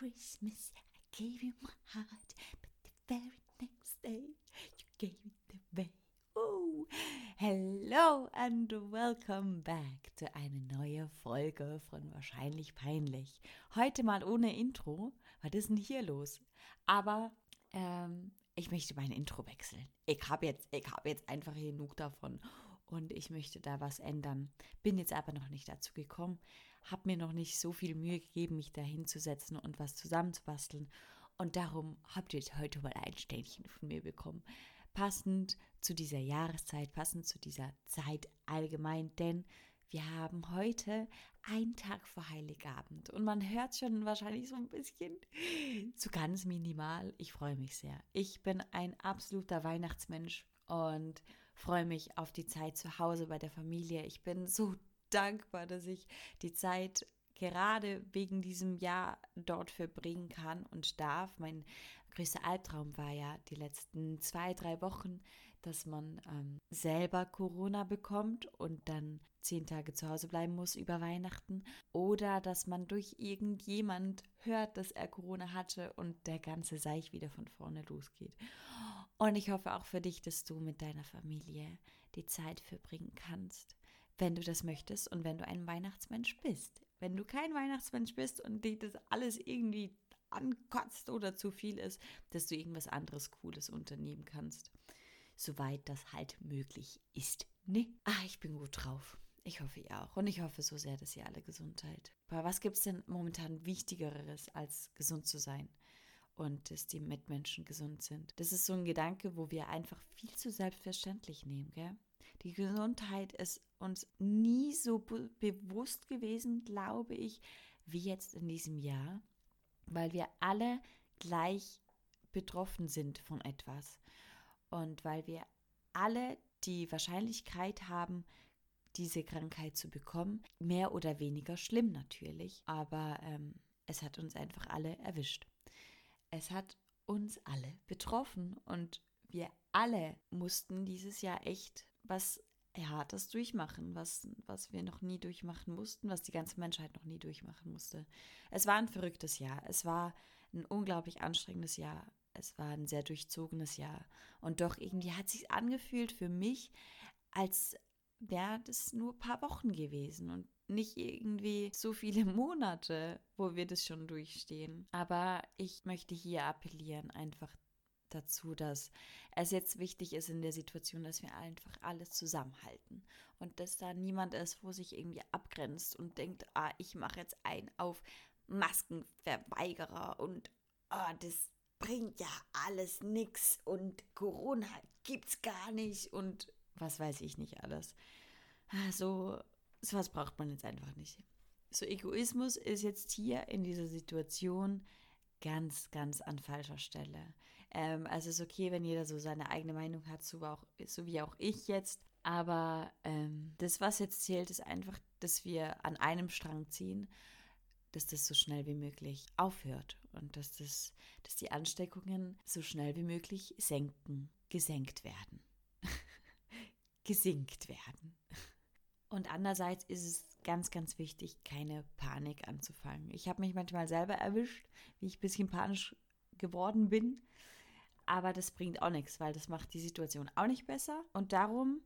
Christmas, I gave you my heart, but the very next day you gave it away. Oh, hello and welcome back to eine neue Folge von Wahrscheinlich Peinlich. Heute mal ohne Intro. Was ist denn hier los? Aber ähm, ich möchte mein Intro wechseln. Ich habe jetzt, hab jetzt einfach genug davon und ich möchte da was ändern. Bin jetzt aber noch nicht dazu gekommen, habe mir noch nicht so viel Mühe gegeben, mich da hinzusetzen und was zusammenzubasteln. Und darum habt ihr heute mal ein Ständchen von mir bekommen. Passend zu dieser Jahreszeit, passend zu dieser Zeit allgemein, denn wir haben heute einen Tag vor Heiligabend und man hört schon wahrscheinlich so ein bisschen, so ganz minimal. Ich freue mich sehr. Ich bin ein absoluter Weihnachtsmensch und freue mich auf die Zeit zu Hause bei der Familie. Ich bin so dankbar, dass ich die Zeit gerade wegen diesem Jahr dort verbringen kann und darf. Mein größter Albtraum war ja die letzten zwei, drei Wochen, dass man ähm, selber Corona bekommt und dann zehn Tage zu Hause bleiben muss über Weihnachten oder dass man durch irgendjemand hört, dass er Corona hatte und der ganze Seich wieder von vorne losgeht. Und ich hoffe auch für dich, dass du mit deiner Familie die Zeit verbringen kannst, wenn du das möchtest und wenn du ein Weihnachtsmensch bist. Wenn du kein Weihnachtsmensch bist und dich das alles irgendwie ankotzt oder zu viel ist, dass du irgendwas anderes Cooles unternehmen kannst. Soweit das halt möglich ist. Ne? Ah, ich bin gut drauf. Ich hoffe ihr auch. Und ich hoffe so sehr, dass ihr alle gesund seid. Aber was gibt es denn momentan Wichtigeres, als gesund zu sein? Und dass die Mitmenschen gesund sind. Das ist so ein Gedanke, wo wir einfach viel zu selbstverständlich nehmen, gell? Die Gesundheit ist uns nie so be bewusst gewesen, glaube ich, wie jetzt in diesem Jahr, weil wir alle gleich betroffen sind von etwas und weil wir alle die Wahrscheinlichkeit haben, diese Krankheit zu bekommen. Mehr oder weniger schlimm natürlich, aber ähm, es hat uns einfach alle erwischt. Es hat uns alle betroffen und wir alle mussten dieses Jahr echt was Hartes durchmachen, was, was wir noch nie durchmachen mussten, was die ganze Menschheit noch nie durchmachen musste. Es war ein verrücktes Jahr. Es war ein unglaublich anstrengendes Jahr. Es war ein sehr durchzogenes Jahr. Und doch irgendwie hat sich angefühlt für mich, als wäre das nur ein paar Wochen gewesen und nicht irgendwie so viele Monate, wo wir das schon durchstehen. Aber ich möchte hier appellieren, einfach dazu, dass es jetzt wichtig ist in der Situation, dass wir einfach alles zusammenhalten und dass da niemand ist, wo sich irgendwie abgrenzt und denkt, ah, ich mache jetzt ein auf Maskenverweigerer und ah, das bringt ja alles nichts und Corona gibt's gar nicht und was weiß ich nicht alles. So, so was braucht man jetzt einfach nicht. So Egoismus ist jetzt hier in dieser Situation ganz, ganz an falscher Stelle. Ähm, also ist okay, wenn jeder so seine eigene Meinung hat, so, auch, so wie auch ich jetzt. Aber ähm, das, was jetzt zählt, ist einfach, dass wir an einem Strang ziehen, dass das so schnell wie möglich aufhört und dass, das, dass die Ansteckungen so schnell wie möglich senken, gesenkt werden. gesinkt werden. Und andererseits ist es ganz, ganz wichtig, keine Panik anzufangen. Ich habe mich manchmal selber erwischt, wie ich ein bisschen panisch geworden bin. Aber das bringt auch nichts, weil das macht die Situation auch nicht besser. Und darum,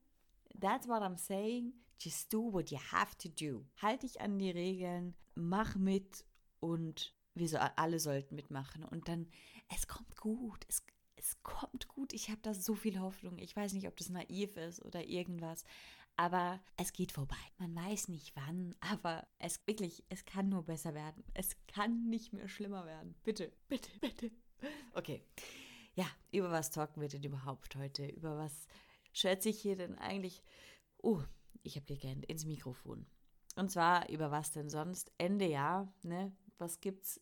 that's what I'm saying, just do what you have to do. Halt dich an die Regeln, mach mit und wir so, alle sollten mitmachen. Und dann, es kommt gut, es, es kommt gut. Ich habe da so viel Hoffnung. Ich weiß nicht, ob das naiv ist oder irgendwas. Aber es geht vorbei. Man weiß nicht wann, aber es wirklich, es kann nur besser werden. Es kann nicht mehr schlimmer werden. Bitte, bitte, bitte. Okay. Ja, über was talken wir denn überhaupt heute? Über was schätze ich hier denn eigentlich? Oh, ich habe gegähnt ins Mikrofon. Und zwar über was denn sonst? Ende Jahr, ne? Was gibt's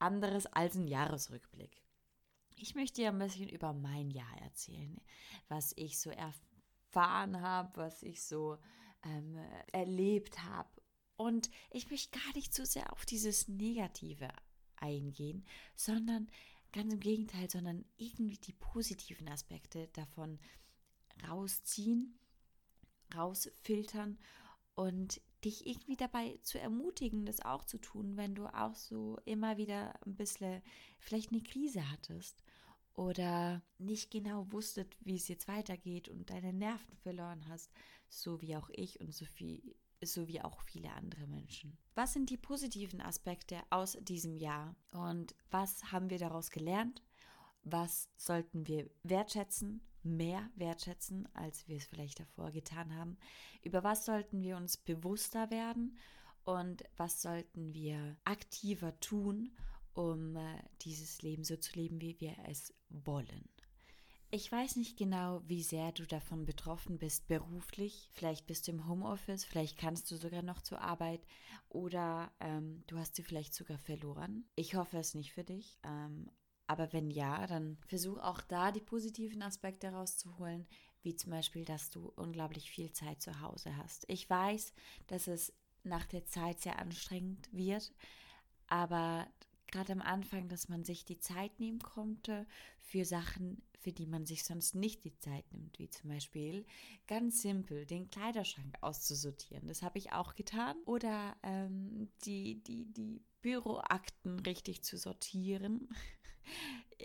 anderes als ein Jahresrückblick? Ich möchte dir ein bisschen über mein Jahr erzählen, was ich so erfahren habe, was ich so ähm, erlebt habe. Und ich möchte gar nicht so sehr auf dieses Negative eingehen, sondern ganz im Gegenteil, sondern irgendwie die positiven Aspekte davon rausziehen, rausfiltern und dich irgendwie dabei zu ermutigen, das auch zu tun, wenn du auch so immer wieder ein bisschen vielleicht eine Krise hattest oder nicht genau wusstet, wie es jetzt weitergeht und deine Nerven verloren hast, so wie auch ich und so viel so wie auch viele andere Menschen. Was sind die positiven Aspekte aus diesem Jahr und was haben wir daraus gelernt? Was sollten wir wertschätzen, mehr wertschätzen, als wir es vielleicht davor getan haben? Über was sollten wir uns bewusster werden und was sollten wir aktiver tun, um äh, dieses Leben so zu leben, wie wir es wollen? Ich weiß nicht genau, wie sehr du davon betroffen bist beruflich. Vielleicht bist du im Homeoffice, vielleicht kannst du sogar noch zur Arbeit oder ähm, du hast sie vielleicht sogar verloren. Ich hoffe es nicht für dich. Ähm, aber wenn ja, dann versuch auch da die positiven Aspekte rauszuholen, wie zum Beispiel, dass du unglaublich viel Zeit zu Hause hast. Ich weiß, dass es nach der Zeit sehr anstrengend wird, aber gerade am Anfang, dass man sich die Zeit nehmen konnte für Sachen, für die man sich sonst nicht die Zeit nimmt, wie zum Beispiel ganz simpel den Kleiderschrank auszusortieren. Das habe ich auch getan. Oder ähm, die, die, die Büroakten richtig zu sortieren.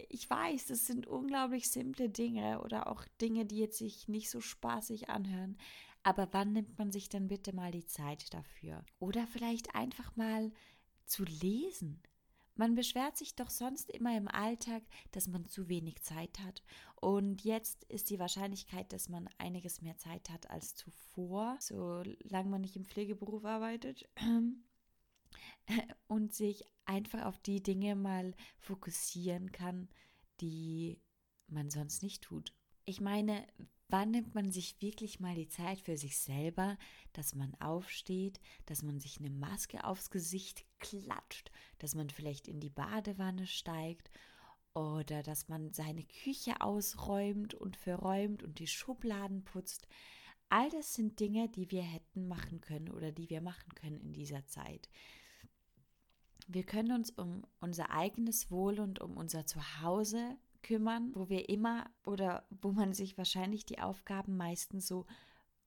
Ich weiß, das sind unglaublich simple Dinge oder auch Dinge, die jetzt sich nicht so spaßig anhören. Aber wann nimmt man sich dann bitte mal die Zeit dafür? Oder vielleicht einfach mal zu lesen. Man beschwert sich doch sonst immer im Alltag, dass man zu wenig Zeit hat. Und jetzt ist die Wahrscheinlichkeit, dass man einiges mehr Zeit hat als zuvor, solange man nicht im Pflegeberuf arbeitet. Und sich einfach auf die Dinge mal fokussieren kann, die man sonst nicht tut. Ich meine, Wann nimmt man sich wirklich mal die Zeit für sich selber, dass man aufsteht, dass man sich eine Maske aufs Gesicht klatscht, dass man vielleicht in die Badewanne steigt oder dass man seine Küche ausräumt und verräumt und die Schubladen putzt. All das sind Dinge, die wir hätten machen können oder die wir machen können in dieser Zeit. Wir können uns um unser eigenes Wohl und um unser Zuhause kümmern, wo wir immer oder wo man sich wahrscheinlich die Aufgaben meistens so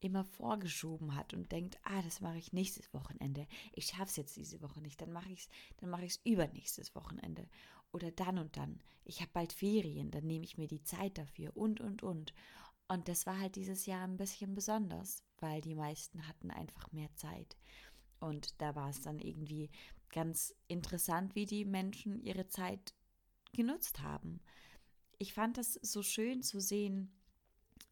immer vorgeschoben hat und denkt, ah, das mache ich nächstes Wochenende. Ich schaffe es jetzt diese Woche nicht, dann mache ich es, dann mache ich es übernächstes Wochenende oder dann und dann. Ich habe bald Ferien, dann nehme ich mir die Zeit dafür und und und. Und das war halt dieses Jahr ein bisschen besonders, weil die meisten hatten einfach mehr Zeit. Und da war es dann irgendwie ganz interessant, wie die Menschen ihre Zeit genutzt haben ich fand das so schön zu sehen.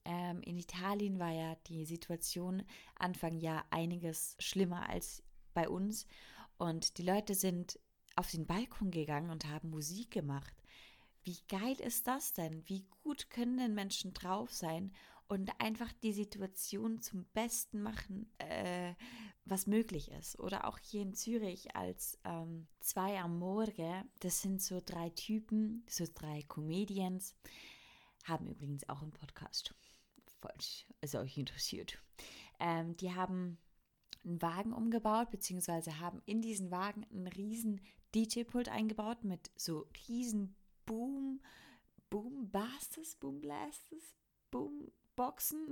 Ähm, in Italien war ja die Situation Anfang Jahr einiges schlimmer als bei uns. Und die Leute sind auf den Balkon gegangen und haben Musik gemacht. Wie geil ist das denn? Wie gut können denn Menschen drauf sein und einfach die Situation zum Besten machen, äh, was möglich ist. Oder auch hier in Zürich als ähm, zwei am Morgen, das sind so drei Typen, so drei Comedians, haben übrigens auch einen Podcast, falls es euch interessiert. Ähm, die haben einen Wagen umgebaut, beziehungsweise haben in diesen Wagen einen riesen DJ-Pult eingebaut mit so riesen Boom, Boom Bastes, Boom Blastes, Boom Boxen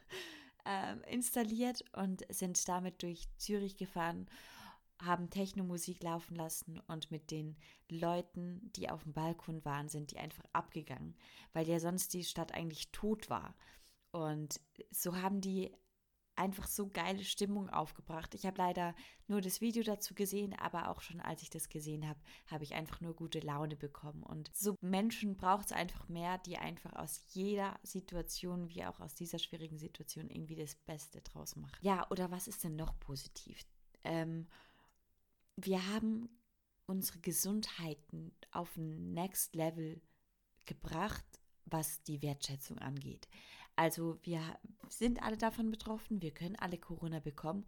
ähm, installiert und sind damit durch Zürich gefahren, haben Technomusik laufen lassen und mit den Leuten, die auf dem Balkon waren, sind die einfach abgegangen, weil ja sonst die Stadt eigentlich tot war. Und so haben die einfach so geile Stimmung aufgebracht. Ich habe leider nur das Video dazu gesehen, aber auch schon als ich das gesehen habe, habe ich einfach nur gute Laune bekommen. Und so Menschen braucht es einfach mehr, die einfach aus jeder Situation, wie auch aus dieser schwierigen Situation, irgendwie das Beste draus machen. Ja, oder was ist denn noch positiv? Ähm, wir haben unsere Gesundheiten auf ein Next Level gebracht, was die Wertschätzung angeht. Also wir sind alle davon betroffen, wir können alle Corona bekommen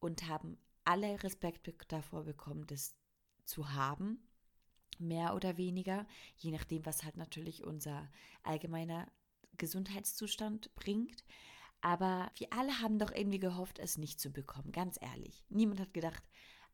und haben alle Respekt davor bekommen, das zu haben, mehr oder weniger, je nachdem, was halt natürlich unser allgemeiner Gesundheitszustand bringt. Aber wir alle haben doch irgendwie gehofft, es nicht zu bekommen, ganz ehrlich. Niemand hat gedacht,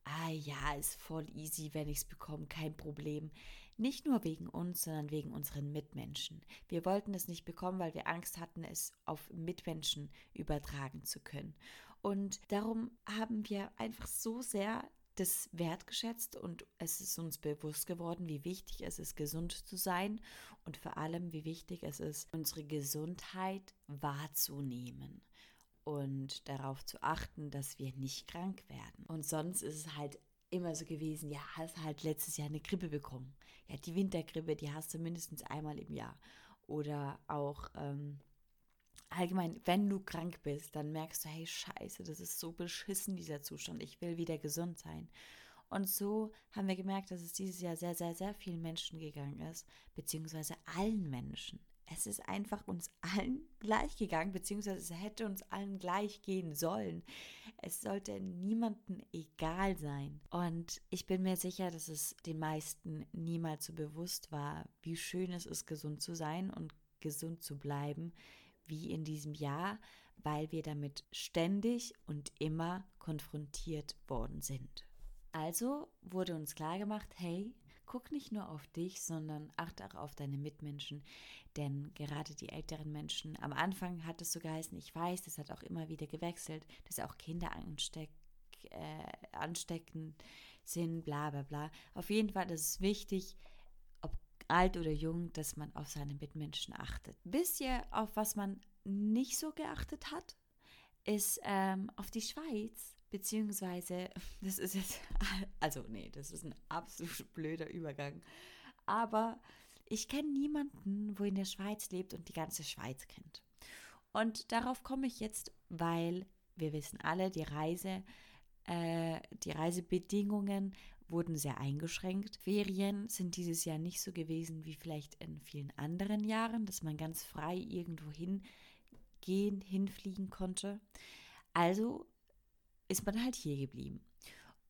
ah ja, ist voll easy, wenn ich es bekomme, kein Problem. Nicht nur wegen uns, sondern wegen unseren Mitmenschen. Wir wollten es nicht bekommen, weil wir Angst hatten, es auf Mitmenschen übertragen zu können. Und darum haben wir einfach so sehr das wertgeschätzt und es ist uns bewusst geworden, wie wichtig es ist, gesund zu sein und vor allem, wie wichtig es ist, unsere Gesundheit wahrzunehmen und darauf zu achten, dass wir nicht krank werden. Und sonst ist es halt immer so gewesen, ja, hast halt letztes Jahr eine Grippe bekommen. Ja, die Wintergrippe, die hast du mindestens einmal im Jahr. Oder auch ähm, allgemein, wenn du krank bist, dann merkst du, hey, scheiße, das ist so beschissen, dieser Zustand. Ich will wieder gesund sein. Und so haben wir gemerkt, dass es dieses Jahr sehr, sehr, sehr vielen Menschen gegangen ist, beziehungsweise allen Menschen. Es ist einfach uns allen gleich gegangen, beziehungsweise es hätte uns allen gleich gehen sollen. Es sollte niemandem egal sein. Und ich bin mir sicher, dass es den meisten niemals so bewusst war, wie schön es ist, gesund zu sein und gesund zu bleiben, wie in diesem Jahr, weil wir damit ständig und immer konfrontiert worden sind. Also wurde uns klar gemacht, hey, guck nicht nur auf dich, sondern achte auch auf deine Mitmenschen. Denn gerade die älteren Menschen, am Anfang hat es so geheißen, ich weiß, das hat auch immer wieder gewechselt, dass auch Kinder ansteck, äh, ansteckend sind, bla bla bla. Auf jeden Fall ist es wichtig, alt oder jung, dass man auf seine Mitmenschen achtet. Wisst ihr, auf was man nicht so geachtet hat? Ist ähm, auf die Schweiz, beziehungsweise, das ist jetzt, also nee, das ist ein absolut blöder Übergang. Aber ich kenne niemanden, wo in der Schweiz lebt und die ganze Schweiz kennt. Und darauf komme ich jetzt, weil wir wissen alle, die Reise, äh, die Reisebedingungen wurden sehr eingeschränkt. Ferien sind dieses Jahr nicht so gewesen wie vielleicht in vielen anderen Jahren, dass man ganz frei irgendwo hingehen, hinfliegen konnte. Also ist man halt hier geblieben.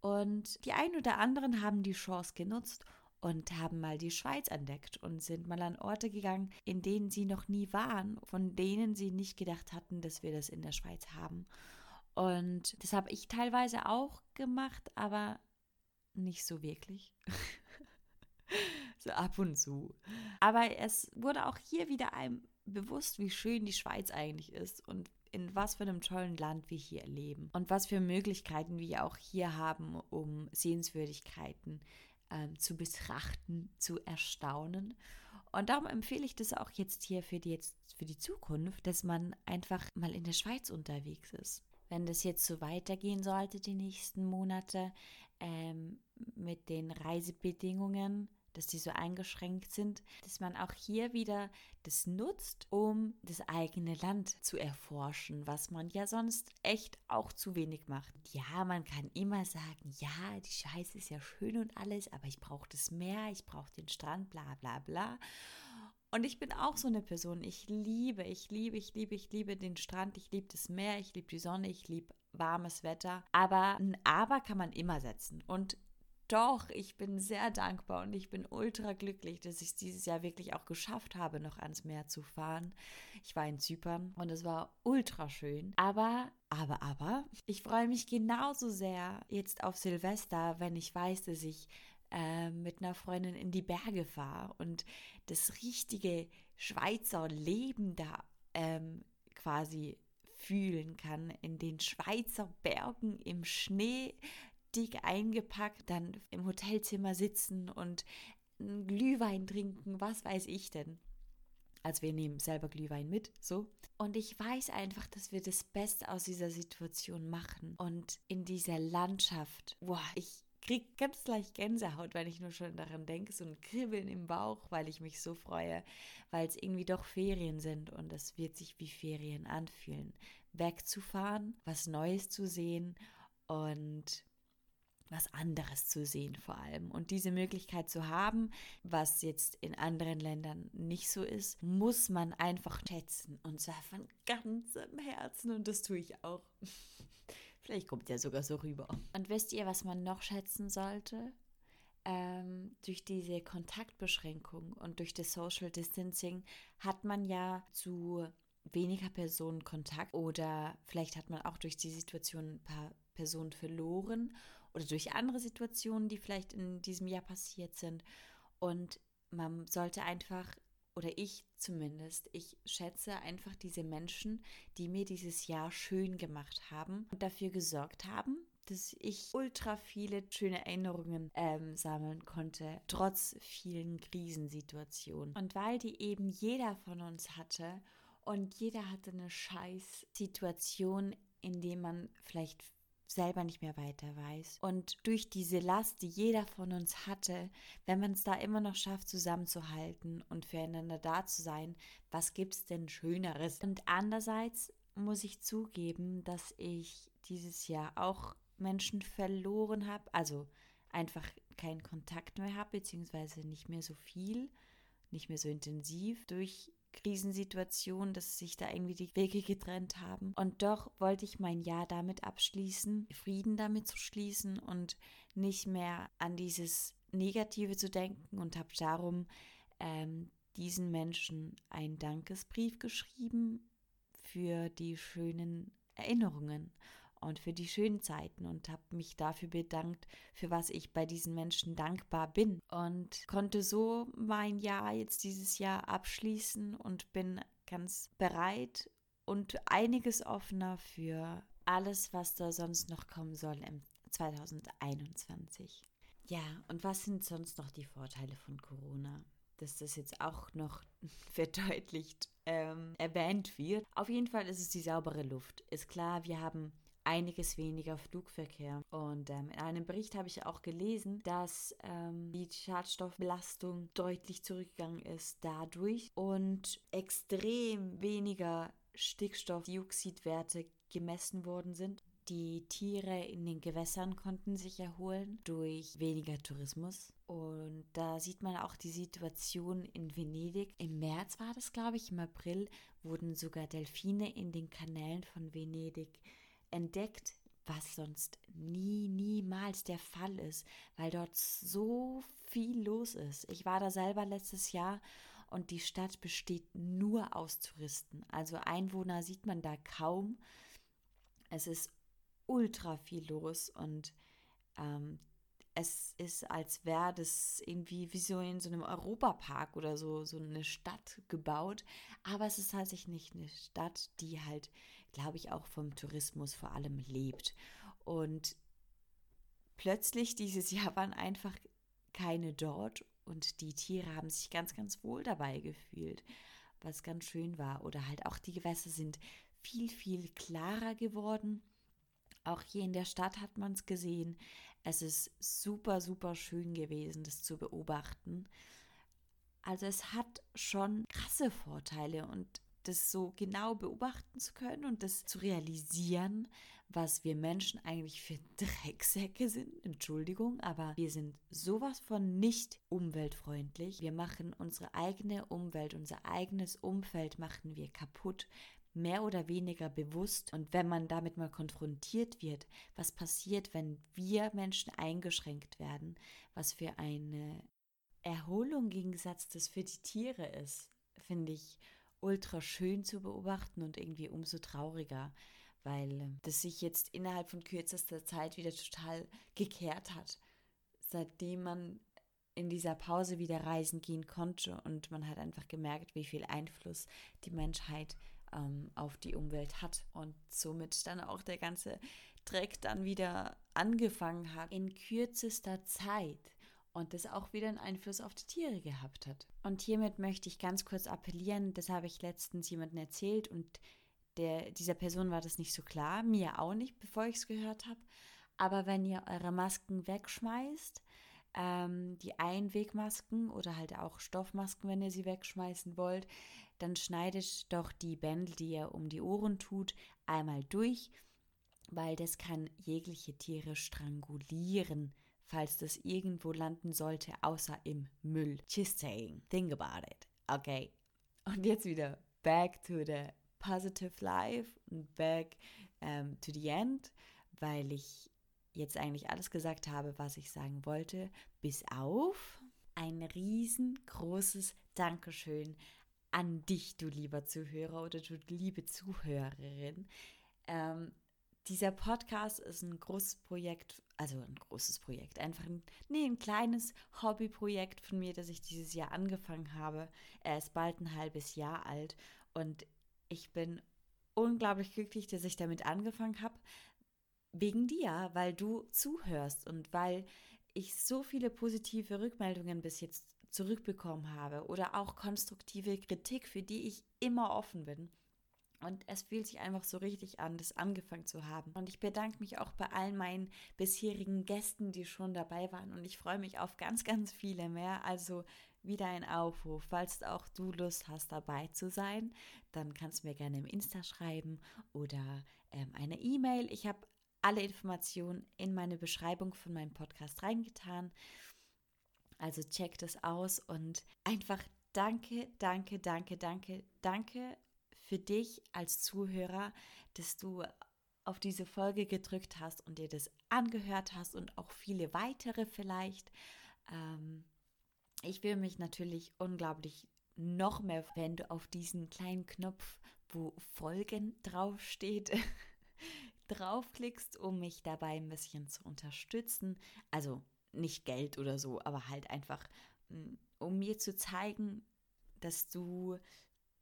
Und die einen oder anderen haben die Chance genutzt und haben mal die Schweiz entdeckt und sind mal an Orte gegangen, in denen sie noch nie waren, von denen sie nicht gedacht hatten, dass wir das in der Schweiz haben. Und das habe ich teilweise auch gemacht, aber nicht so wirklich. so ab und zu. Aber es wurde auch hier wieder einem bewusst, wie schön die Schweiz eigentlich ist und in was für einem tollen Land wir hier leben und was für Möglichkeiten wir auch hier haben, um Sehenswürdigkeiten ähm, zu betrachten, zu erstaunen. Und darum empfehle ich das auch jetzt hier für die, jetzt für die Zukunft, dass man einfach mal in der Schweiz unterwegs ist. Wenn das jetzt so weitergehen sollte, die nächsten Monate, ähm, mit den Reisebedingungen, dass die so eingeschränkt sind, dass man auch hier wieder das nutzt, um das eigene Land zu erforschen, was man ja sonst echt auch zu wenig macht. Ja, man kann immer sagen, ja, die Scheiße ist ja schön und alles, aber ich brauche das Meer, ich brauche den Strand, bla bla bla. Und ich bin auch so eine Person. Ich liebe, ich liebe, ich liebe, ich liebe den Strand, ich liebe das Meer, ich liebe die Sonne, ich liebe warmes Wetter. Aber ein Aber kann man immer setzen. Und doch, ich bin sehr dankbar und ich bin ultra glücklich, dass ich es dieses Jahr wirklich auch geschafft habe, noch ans Meer zu fahren. Ich war in Zypern und es war ultra schön. Aber, aber, aber, ich freue mich genauso sehr jetzt auf Silvester, wenn ich weiß, dass ich äh, mit einer Freundin in die Berge fahre und das richtige Schweizer Leben da ähm, quasi fühlen kann, in den Schweizer Bergen im Schnee dick eingepackt, dann im Hotelzimmer sitzen und Glühwein trinken, was weiß ich denn. Also wir nehmen selber Glühwein mit, so. Und ich weiß einfach, dass wir das Beste aus dieser Situation machen. Und in dieser Landschaft, boah, ich kriege ganz leicht Gänsehaut, wenn ich nur schon daran denke, so ein Kribbeln im Bauch, weil ich mich so freue, weil es irgendwie doch Ferien sind und es wird sich wie Ferien anfühlen. Wegzufahren, was Neues zu sehen und was anderes zu sehen vor allem. Und diese Möglichkeit zu haben, was jetzt in anderen Ländern nicht so ist, muss man einfach schätzen. Und zwar von ganzem Herzen. Und das tue ich auch. Vielleicht kommt ja sogar so rüber. Und wisst ihr, was man noch schätzen sollte? Ähm, durch diese Kontaktbeschränkung und durch das Social Distancing hat man ja zu weniger Personen Kontakt oder vielleicht hat man auch durch die Situation ein paar Personen verloren oder durch andere Situationen, die vielleicht in diesem Jahr passiert sind. Und man sollte einfach oder ich zumindest, ich schätze einfach diese Menschen, die mir dieses Jahr schön gemacht haben und dafür gesorgt haben, dass ich ultra viele schöne Erinnerungen ähm, sammeln konnte, trotz vielen Krisensituationen. Und weil die eben jeder von uns hatte und jeder hatte eine scheiß Situation, in der man vielleicht selber nicht mehr weiter weiß. Und durch diese Last, die jeder von uns hatte, wenn man es da immer noch schafft, zusammenzuhalten und füreinander da zu sein, was gibt es denn Schöneres? Und andererseits muss ich zugeben, dass ich dieses Jahr auch Menschen verloren habe, also einfach keinen Kontakt mehr habe, beziehungsweise nicht mehr so viel, nicht mehr so intensiv durch Krisensituation, dass sich da irgendwie die Wege getrennt haben. Und doch wollte ich mein Jahr damit abschließen, Frieden damit zu schließen und nicht mehr an dieses Negative zu denken und habe darum ähm, diesen Menschen einen Dankesbrief geschrieben für die schönen Erinnerungen und für die schönen Zeiten und habe mich dafür bedankt, für was ich bei diesen Menschen dankbar bin und konnte so mein Jahr jetzt dieses Jahr abschließen und bin ganz bereit und einiges offener für alles, was da sonst noch kommen soll im 2021. Ja, und was sind sonst noch die Vorteile von Corona? Dass das jetzt auch noch verdeutlicht ähm, erwähnt wird. Auf jeden Fall ist es die saubere Luft. Ist klar, wir haben einiges weniger Flugverkehr. Und ähm, in einem Bericht habe ich auch gelesen, dass ähm, die Schadstoffbelastung deutlich zurückgegangen ist dadurch und extrem weniger Stickstoffdioxidwerte gemessen worden sind. Die Tiere in den Gewässern konnten sich erholen durch weniger Tourismus. Und da sieht man auch die Situation in Venedig. Im März war das, glaube ich, im April wurden sogar Delfine in den Kanälen von Venedig entdeckt, was sonst nie, niemals der Fall ist, weil dort so viel los ist. Ich war da selber letztes Jahr und die Stadt besteht nur aus Touristen. Also Einwohner sieht man da kaum. Es ist ultra viel los und ähm, es ist, als wäre das irgendwie wie so in so einem Europapark oder so, so eine Stadt gebaut. Aber es ist tatsächlich nicht eine Stadt, die halt, glaube ich, auch vom Tourismus vor allem lebt. Und plötzlich dieses Jahr waren einfach keine dort und die Tiere haben sich ganz, ganz wohl dabei gefühlt, was ganz schön war. Oder halt auch die Gewässer sind viel, viel klarer geworden. Auch hier in der Stadt hat man es gesehen. Es ist super, super schön gewesen, das zu beobachten. Also es hat schon krasse Vorteile und das so genau beobachten zu können und das zu realisieren, was wir Menschen eigentlich für Drecksäcke sind. Entschuldigung, aber wir sind sowas von nicht umweltfreundlich. Wir machen unsere eigene Umwelt, unser eigenes Umfeld machen wir kaputt mehr oder weniger bewusst. Und wenn man damit mal konfrontiert wird, was passiert, wenn wir Menschen eingeschränkt werden, was für eine Erholung im Gegensatz das für die Tiere ist, finde ich ultra schön zu beobachten und irgendwie umso trauriger, weil das sich jetzt innerhalb von kürzester Zeit wieder total gekehrt hat. Seitdem man in dieser Pause wieder reisen gehen konnte und man hat einfach gemerkt, wie viel Einfluss die Menschheit ähm, auf die Umwelt hat und somit dann auch der ganze Dreck dann wieder angefangen hat in kürzester Zeit und das auch wieder einen Einfluss auf die Tiere gehabt hat. Und hiermit möchte ich ganz kurz appellieren, das habe ich letztens jemandem erzählt und der, dieser Person war das nicht so klar, mir auch nicht, bevor ich es gehört habe. Aber wenn ihr eure Masken wegschmeißt, ähm, die Einwegmasken oder halt auch Stoffmasken, wenn ihr sie wegschmeißen wollt, dann schneidet doch die Bändel, die ihr um die Ohren tut, einmal durch, weil das kann jegliche Tiere strangulieren, falls das irgendwo landen sollte, außer im Müll. Just saying. Think about it. Okay. Und jetzt wieder back to the positive life und back um, ähm, to the end, weil ich jetzt eigentlich alles gesagt habe, was ich sagen wollte, bis auf ein riesengroßes Dankeschön an dich, du lieber Zuhörer oder du liebe Zuhörerin. Ähm, dieser Podcast ist ein großes Projekt also ein großes Projekt, einfach ein, nee, ein kleines Hobbyprojekt von mir, das ich dieses Jahr angefangen habe. Er ist bald ein halbes Jahr alt und ich bin unglaublich glücklich, dass ich damit angefangen habe, wegen dir, weil du zuhörst und weil ich so viele positive Rückmeldungen bis jetzt zurückbekommen habe oder auch konstruktive Kritik, für die ich immer offen bin. Und es fühlt sich einfach so richtig an, das angefangen zu haben. Und ich bedanke mich auch bei allen meinen bisherigen Gästen, die schon dabei waren. Und ich freue mich auf ganz, ganz viele mehr. Also wieder ein Aufruf. Falls auch du Lust hast, dabei zu sein, dann kannst du mir gerne im Insta schreiben oder ähm, eine E-Mail. Ich habe alle Informationen in meine Beschreibung von meinem Podcast reingetan. Also check das aus und einfach danke, danke, danke, danke, danke für dich als Zuhörer, dass du auf diese Folge gedrückt hast und dir das angehört hast und auch viele weitere vielleicht. Ähm, ich will mich natürlich unglaublich noch mehr, wenn du auf diesen kleinen Knopf, wo Folgen draufsteht, draufklickst, um mich dabei ein bisschen zu unterstützen. Also nicht Geld oder so, aber halt einfach, mm, um mir zu zeigen, dass du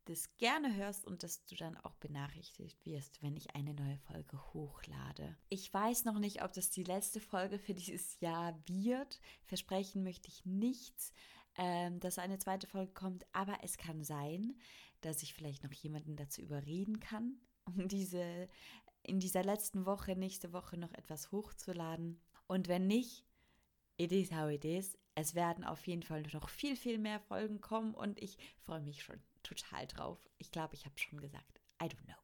das gerne hörst und dass du dann auch benachrichtigt wirst, wenn ich eine neue Folge hochlade. Ich weiß noch nicht, ob das die letzte Folge für dieses Jahr wird. Versprechen möchte ich nichts, ähm, dass eine zweite Folge kommt, aber es kann sein, dass ich vielleicht noch jemanden dazu überreden kann, um diese in dieser letzten Woche, nächste Woche noch etwas hochzuladen. Und wenn nicht, it is how it is. Es werden auf jeden Fall noch viel, viel mehr Folgen kommen und ich freue mich schon total drauf. Ich glaube, ich habe schon gesagt. I don't know.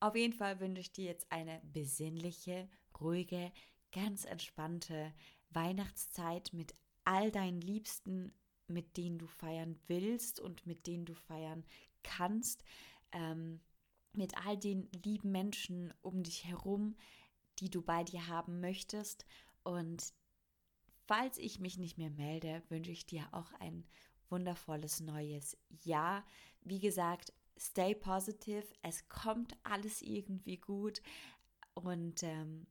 Auf jeden Fall wünsche ich dir jetzt eine besinnliche, ruhige, ganz entspannte Weihnachtszeit mit all deinen Liebsten, mit denen du feiern willst und mit denen du feiern kannst. Ähm, mit all den lieben Menschen um dich herum, die du bei dir haben möchtest. Und falls ich mich nicht mehr melde, wünsche ich dir auch ein wundervolles neues Jahr. Wie gesagt, stay positive. Es kommt alles irgendwie gut und ähm,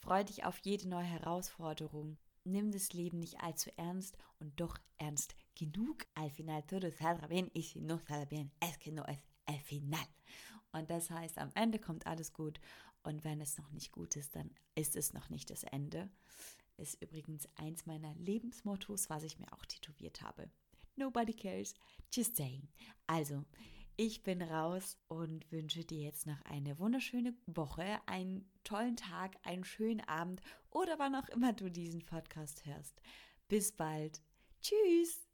freu dich auf jede neue Herausforderung. Nimm das Leben nicht allzu ernst und doch ernst genug. Al final todo saldrá bien y si no saldrá bien es que no es el final. Und das heißt, am Ende kommt alles gut und wenn es noch nicht gut ist, dann ist es noch nicht das Ende. Ist übrigens eins meiner Lebensmottos, was ich mir auch tätowiert habe. Nobody cares, just saying. Also, ich bin raus und wünsche dir jetzt noch eine wunderschöne Woche, einen tollen Tag, einen schönen Abend oder wann auch immer du diesen Podcast hörst. Bis bald. Tschüss.